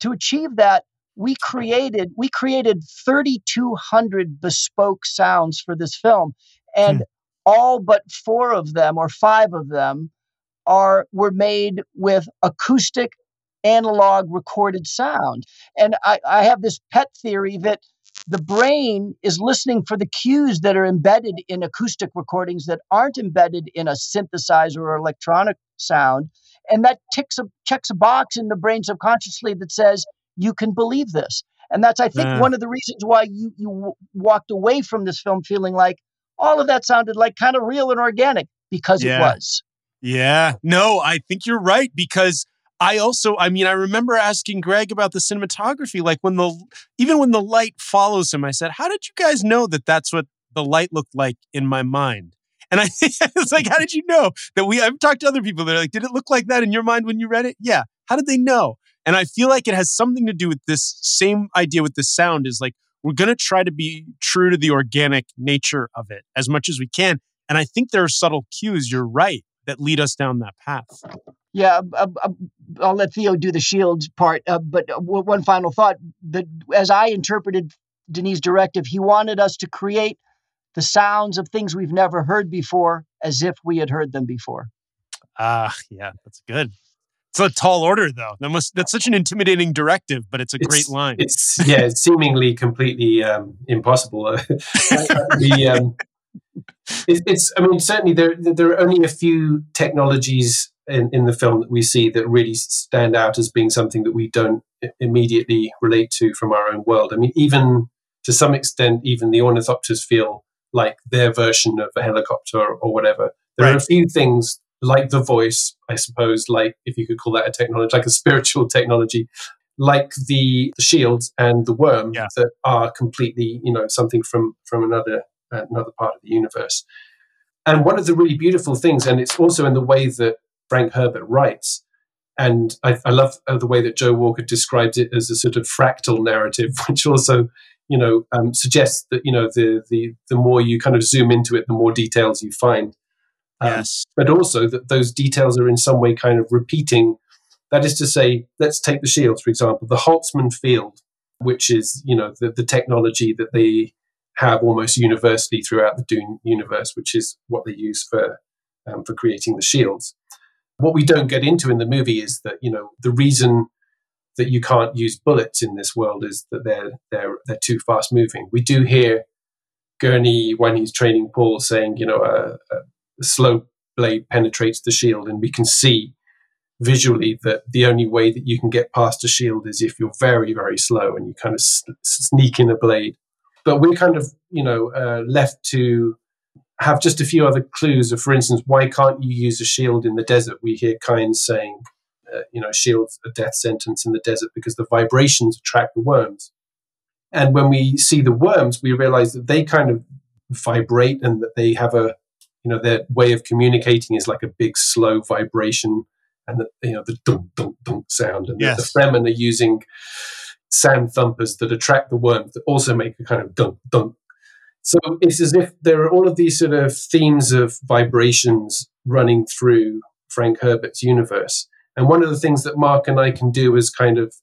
To achieve that, we created we created 3,200 bespoke sounds for this film, and hmm. all but four of them or five of them are were made with acoustic analog recorded sound. And I, I have this pet theory that the brain is listening for the cues that are embedded in acoustic recordings that aren't embedded in a synthesizer or electronic sound. And that ticks a, checks a box in the brain subconsciously that says, you can believe this. And that's, I think, uh. one of the reasons why you, you w- walked away from this film feeling like all of that sounded like kind of real and organic because yeah. it was. Yeah. No, I think you're right because I also, I mean, I remember asking Greig about the cinematography. Like when the, even when the light follows him, I said, How did you guys know that that's what the light looked like in my mind? And I it's like, How did you know that we, I've talked to other people that are like, Did it look like that in your mind when you read it? Yeah. How did they know? And I feel like it has something to do with this same idea with the sound is like, we're going to try to be true to the organic nature of it as much as we can. And I think there are subtle cues, you're right, that lead us down that path. Yeah, uh, uh, I'll let Theo do the shields part. Uh, but uh, one final thought: that as I interpreted Denis' directive, he wanted us to create the sounds of things we've never heard before, as if we had heard them before. Ah, uh, yeah, that's good. It's a tall order, though. That must that's such an intimidating directive, but it's a it's, great line. It's yeah, it's seemingly completely um, impossible. the um, it, it's I mean certainly there there are only a few technologies in, in the film that we see that really stand out as being something that we don't immediately relate to from our own world. I mean, even to some extent, even the ornithopters feel like their version of a helicopter or whatever. There right. are a few things like the voice, I suppose, like if you could call that a technology, like a spiritual technology, like the, the shields and the worm yeah. that are completely, you know, something from from another another part of the universe. And one of the really beautiful things, and it's also in the way that Frank Herbert writes. And I, I love uh, the way that Joe Walker describes it as a sort of fractal narrative, which also, you know, um, suggests that you know the the the more you kind of zoom into it, the more details you find. Um, yes. But also that those details are in some way kind of repeating. That is to say, let's take the shields, for example, the Holtzman field, which is, you know, the, the technology that they have almost universally throughout the Dune universe, which is what they use for um, for creating the shields. What we don't get into in the movie is that you know the reason that you can't use bullets in this world is that they're they're they're too fast moving. We do hear Gurney when he's training Paul saying, you know, a, a slow blade penetrates the shield, and we can see visually that the only way that you can get past a shield is if you're very, very slow and you kind of s- sneak in a blade. But we're kind of, you know, uh, left to have just a few other clues of, for instance, why can't you use a shield in the desert? We hear Kynes saying, uh, you know, shields a death sentence in the desert because the vibrations attract the worms. And when we see the worms, we realize that they kind of vibrate and that they have a, you know, their way of communicating is like a big slow vibration and the, you know, the dunk, dunk, dunk sound. And yes. the, the Fremen are using sand thumpers that attract the worms that also make a kind of dunk, dunk. So it's as if there are all of these sort of themes of vibrations running through Frank Herbert's universe. And one of the things that Mark and I can do as kind of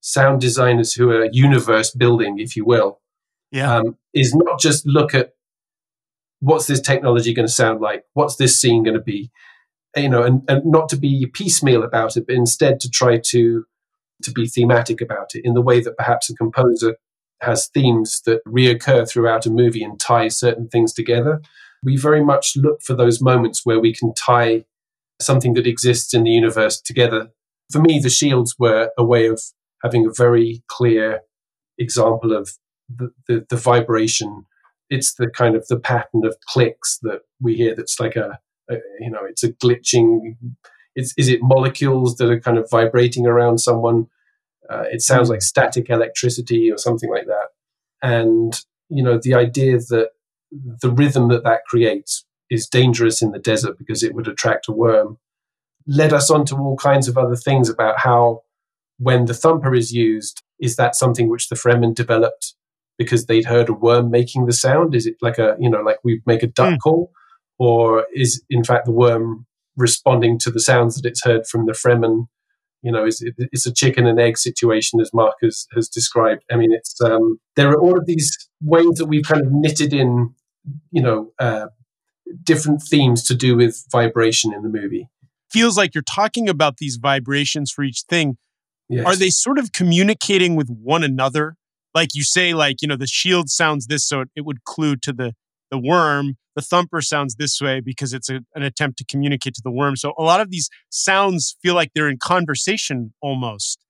sound designers who are universe building, if you will, yeah. Um, is not just look at what's this technology going to sound like, what's this scene going to be, you know, and, and not to be piecemeal about it, but instead to try to to be thematic about it in the way that perhaps a composer has themes that reoccur throughout a movie and tie certain things together. We very much look for those moments where we can tie something that exists in the universe together. For me, the shields were a way of having a very clear example of the, the, the vibration. It's the kind of the pattern of clicks that we hear that's like a, a you know, it's a glitching. It's, is it molecules that are kind of vibrating around someone? Uh, it sounds like static electricity or something like that. And, you know, the idea that the rhythm that that creates is dangerous in the desert because it would attract a worm led us on to all kinds of other things about how when the thumper is used is that something which the fremen developed because they'd heard a worm making the sound is it like a you know like we make a duck mm. call or is in fact the worm responding to the sounds that it's heard from the fremen you know is it, it's a chicken and egg situation as mark has, has described i mean it's um, there are all of these ways that we've kind of knitted in you know uh, different themes to do with vibration in the movie. Feels like you're talking about these vibrations for each thing. Yes. Are they sort of communicating with one another? Like you say, like, you know, the shield sounds this, so it would clue to the the worm. The thumper sounds this way because it's a, an attempt to communicate to the worm. So a lot of these sounds feel like they're in conversation almost.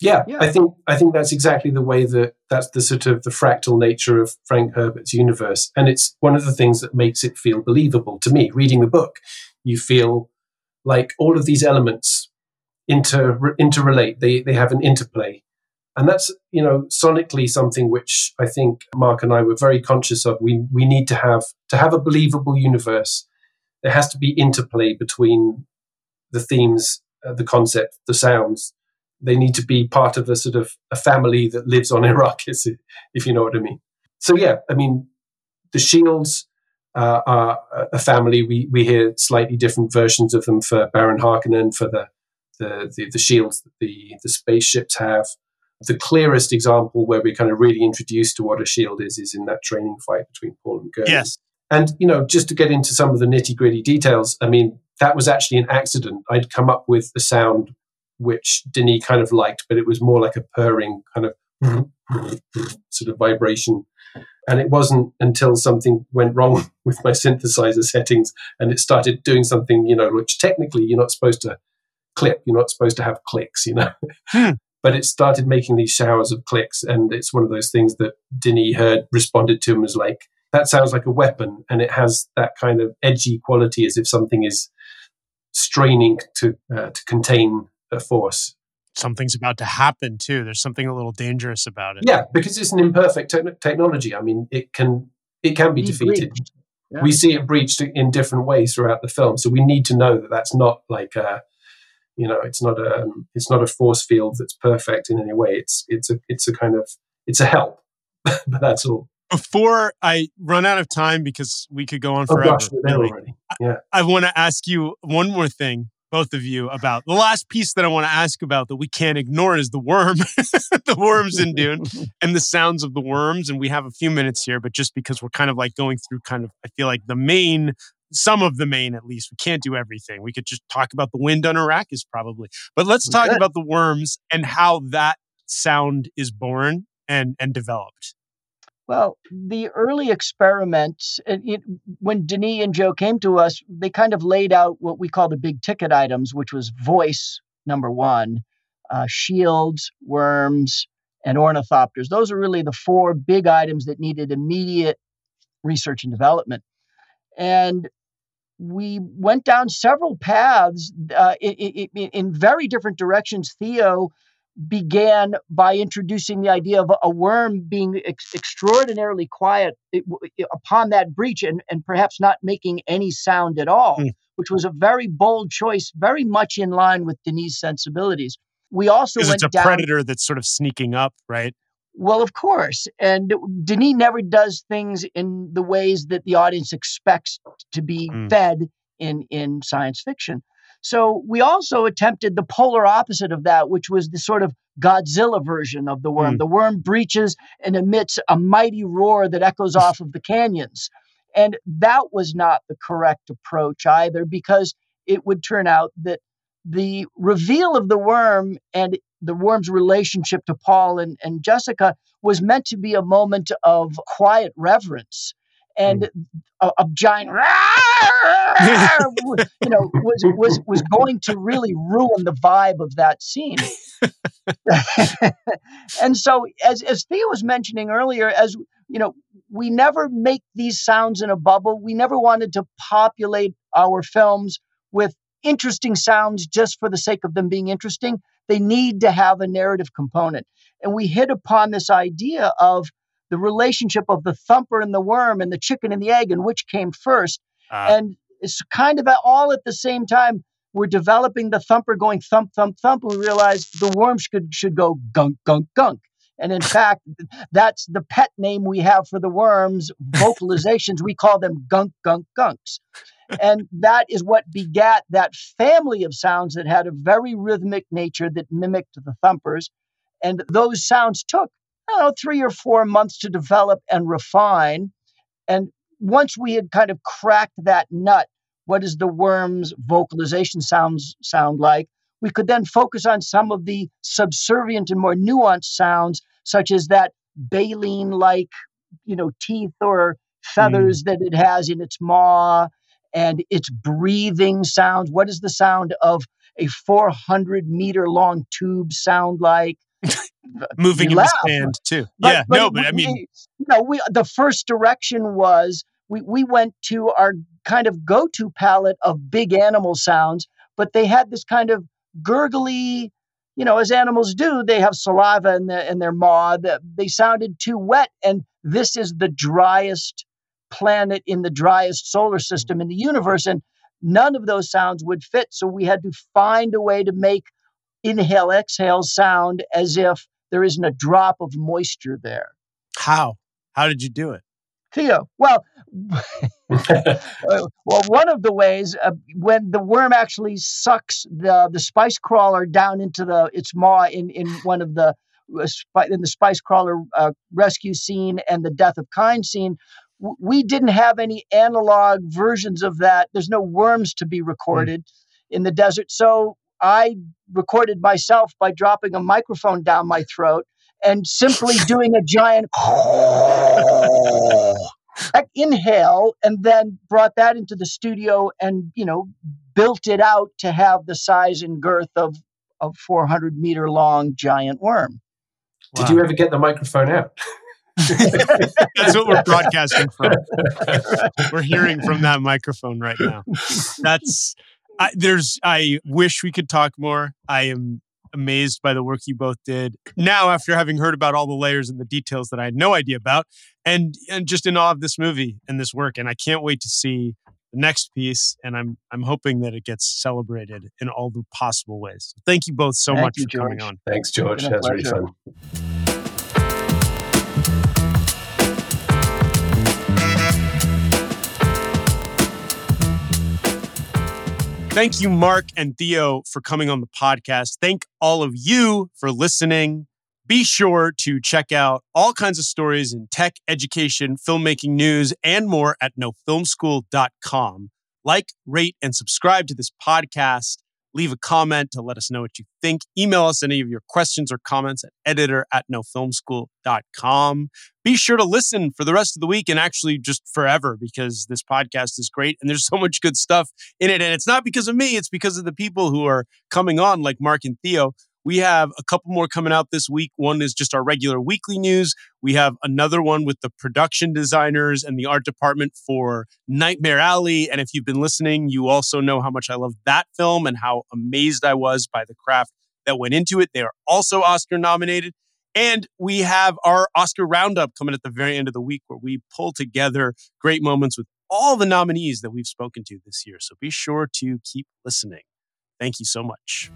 Yeah, yeah, I think I think that's exactly the way that that's the sort of the fractal nature of Frank Herbert's universe, and it's one of the things that makes it feel believable to me. Reading the book, you feel like all of these elements inter interrelate. They they have an interplay, and that's you know sonically something which I think Mark and I were very conscious of. We we need to have to have a believable universe. There has to be interplay between the themes, uh, the concept, the sounds they need to be part of a sort of a family that lives on Arrakis, if you know what I mean. So yeah, I mean, the Shields uh, are a family. We we hear slightly different versions of them for Baron Harkonnen, for the the the, the shields that the the spaceships have. The clearest example where we're kind of really introduced to what a shield is is in that training fight between Paul and Gurney. Yes. And you know, just to get into some of the nitty gritty details, I mean, that was actually an accident. I'd come up with the sound which Denis kind of liked, but it was more like a purring kind of sort of vibration. And it wasn't until something went wrong with my synthesizer settings and it started doing something, you know, which technically you're not supposed to clip, you're not supposed to have clicks, you know. Hmm. But it started making these showers of clicks. And it's one of those things that Denis heard, responded to, and was like, that sounds like a weapon. And it has that kind of edgy quality as if something is straining to, uh, to contain a force. Something's about to happen too. There's something a little dangerous about it. Yeah, because it's an imperfect te- technology. I mean, it can it can be, be defeated. Yeah. We see it breached in different ways throughout the film, so we need to know that that's not like a, you know, it's not a it's not a force field that's perfect in any way. It's it's a it's a kind of it's a help, but that's all before I run out of time because we could go on forever. Oh gosh, really, already. Yeah. I, I want to ask you one more thing both of you about the last piece that I want to ask about that we can't ignore is the worm, the worms in Dune and the sounds of the worms. And we have a few minutes here, but just because we're kind of like going through kind of, I feel like the main, some of the main at least, we can't do everything. We could just talk about the wind on Arrakis probably, but let's talk about the worms and how that sound is born and and developed. Well, the early experiments, it, it, when Denis and Joe came to us, they kind of laid out what we call the big ticket items, which was voice, number one, uh, shields, worms, and ornithopters. Those are really the four big items that needed immediate research and development. And we went down several paths uh, in, in, in, very different directions. Theo began by introducing the idea of a worm being ex- extraordinarily quiet upon that breach and, and perhaps not making any sound at all, mm. which was a very bold choice, very much in line with Denis's sensibilities. We also went it's a down, predator that's sort of sneaking up, right? Well, of course. And Denis never does things in the ways that the audience expects to be mm. fed in, in science fiction. So we also attempted the polar opposite of that, which was the sort of Godzilla version of the worm. Mm. The worm breaches and emits a mighty roar that echoes off of the canyons. And that was not the correct approach either, because it would turn out that the reveal of the worm and the worm's relationship to Paul and, and Jessica was meant to be a moment of quiet reverence and mm. a, a, giant you know was was was going to really ruin the vibe of that scene and so as as Theo was mentioning earlier as you know we never make these sounds in a bubble we never wanted to populate our films with interesting sounds just for the sake of them being interesting. They need to have a narrative component. And we hit upon this idea of the relationship of the thumper and the worm and the chicken and the egg and which came first. Uh, and it's kind of all at the same time. We're developing the thumper going thump, thump, thump. And we realize the worm should, should go gunk, gunk, gunk. And in fact, that's the pet name we have for the worms, vocalizations. we call them gunk, gunk, gunks and that is what begat that family of sounds that had a very rhythmic nature that mimicked the thumpers. And those sounds took, I don't know, three or four months to develop and refine. And once we had kind of cracked that nut, what does the worm's vocalization sounds sound like? We could then focus on some of the subservient and more nuanced sounds, such as that baleen like, you know, teeth or feathers mm. that it has in its maw and its breathing sounds. What does the sound of a 400 meter long tube sound like? Moving in the sand too. But, yeah, but no, but I mean, you know, we the first direction was we we went to our kind of go to palette of big animal sounds, but they had this kind of gurgly, you know, as animals do, they have saliva in, the, in their maw. That they sounded too wet, and this is the driest planet in the driest solar system in the universe. And none of those sounds would fit. So we had to find a way to make inhale, exhale sound as if there isn't a drop of moisture there. How? How did you do it? Theo, well, well, one of the ways uh, when the worm actually sucks the the spice crawler down into the its maw in in one of the uh, in the spice crawler uh, rescue scene and the death of Kynes scene, we didn't have any analog versions of that. There's no worms to be recorded mm. in the desert. So I recorded myself by dropping a microphone down my throat and simply doing a giant inhale and then brought that into the studio and, you know, built it out to have the size and girth of a 400 meter long giant worm. Wow. Did you ever get the microphone out? That's what we're broadcasting from. we're hearing from that microphone right now. That's I, there's. I wish we could talk more. I am amazed by the work you both did. Now, after having heard about all the layers and the details that I had no idea about, and and just in awe of this movie and this work, and I can't wait to see the next piece. And I'm I'm hoping that it gets celebrated in all the possible ways. Thank you both so Thank much you, for George. coming on. Thanks, George. That's really fun. Thank you, Mark and Theo, for coming on the podcast. Thank all of you for listening. Be sure to check out all kinds of stories in tech, education, filmmaking news, and more at nofilmschool.com. Like, rate, and subscribe to this podcast. Leave a comment to let us know what you think. Email us any of your questions or comments at editor at nofilmschool.com. Be sure to listen for the rest of the week and actually just forever because this podcast is great and there's so much good stuff in it. And it's not because of me, it's because of the people who are coming on, like Mark and Theo. We have a couple more coming out this week. One is just our regular weekly news. We have another one with the production designers and the art department for Nightmare Alley. And if you've been listening, you also know how much I love that film and how amazed I was by the craft that went into it. They are also Oscar nominated. And we have our Oscar roundup coming at the very end of the week where we pull together great moments with all the nominees that we've spoken to this year. So be sure to keep listening. Thank you so much.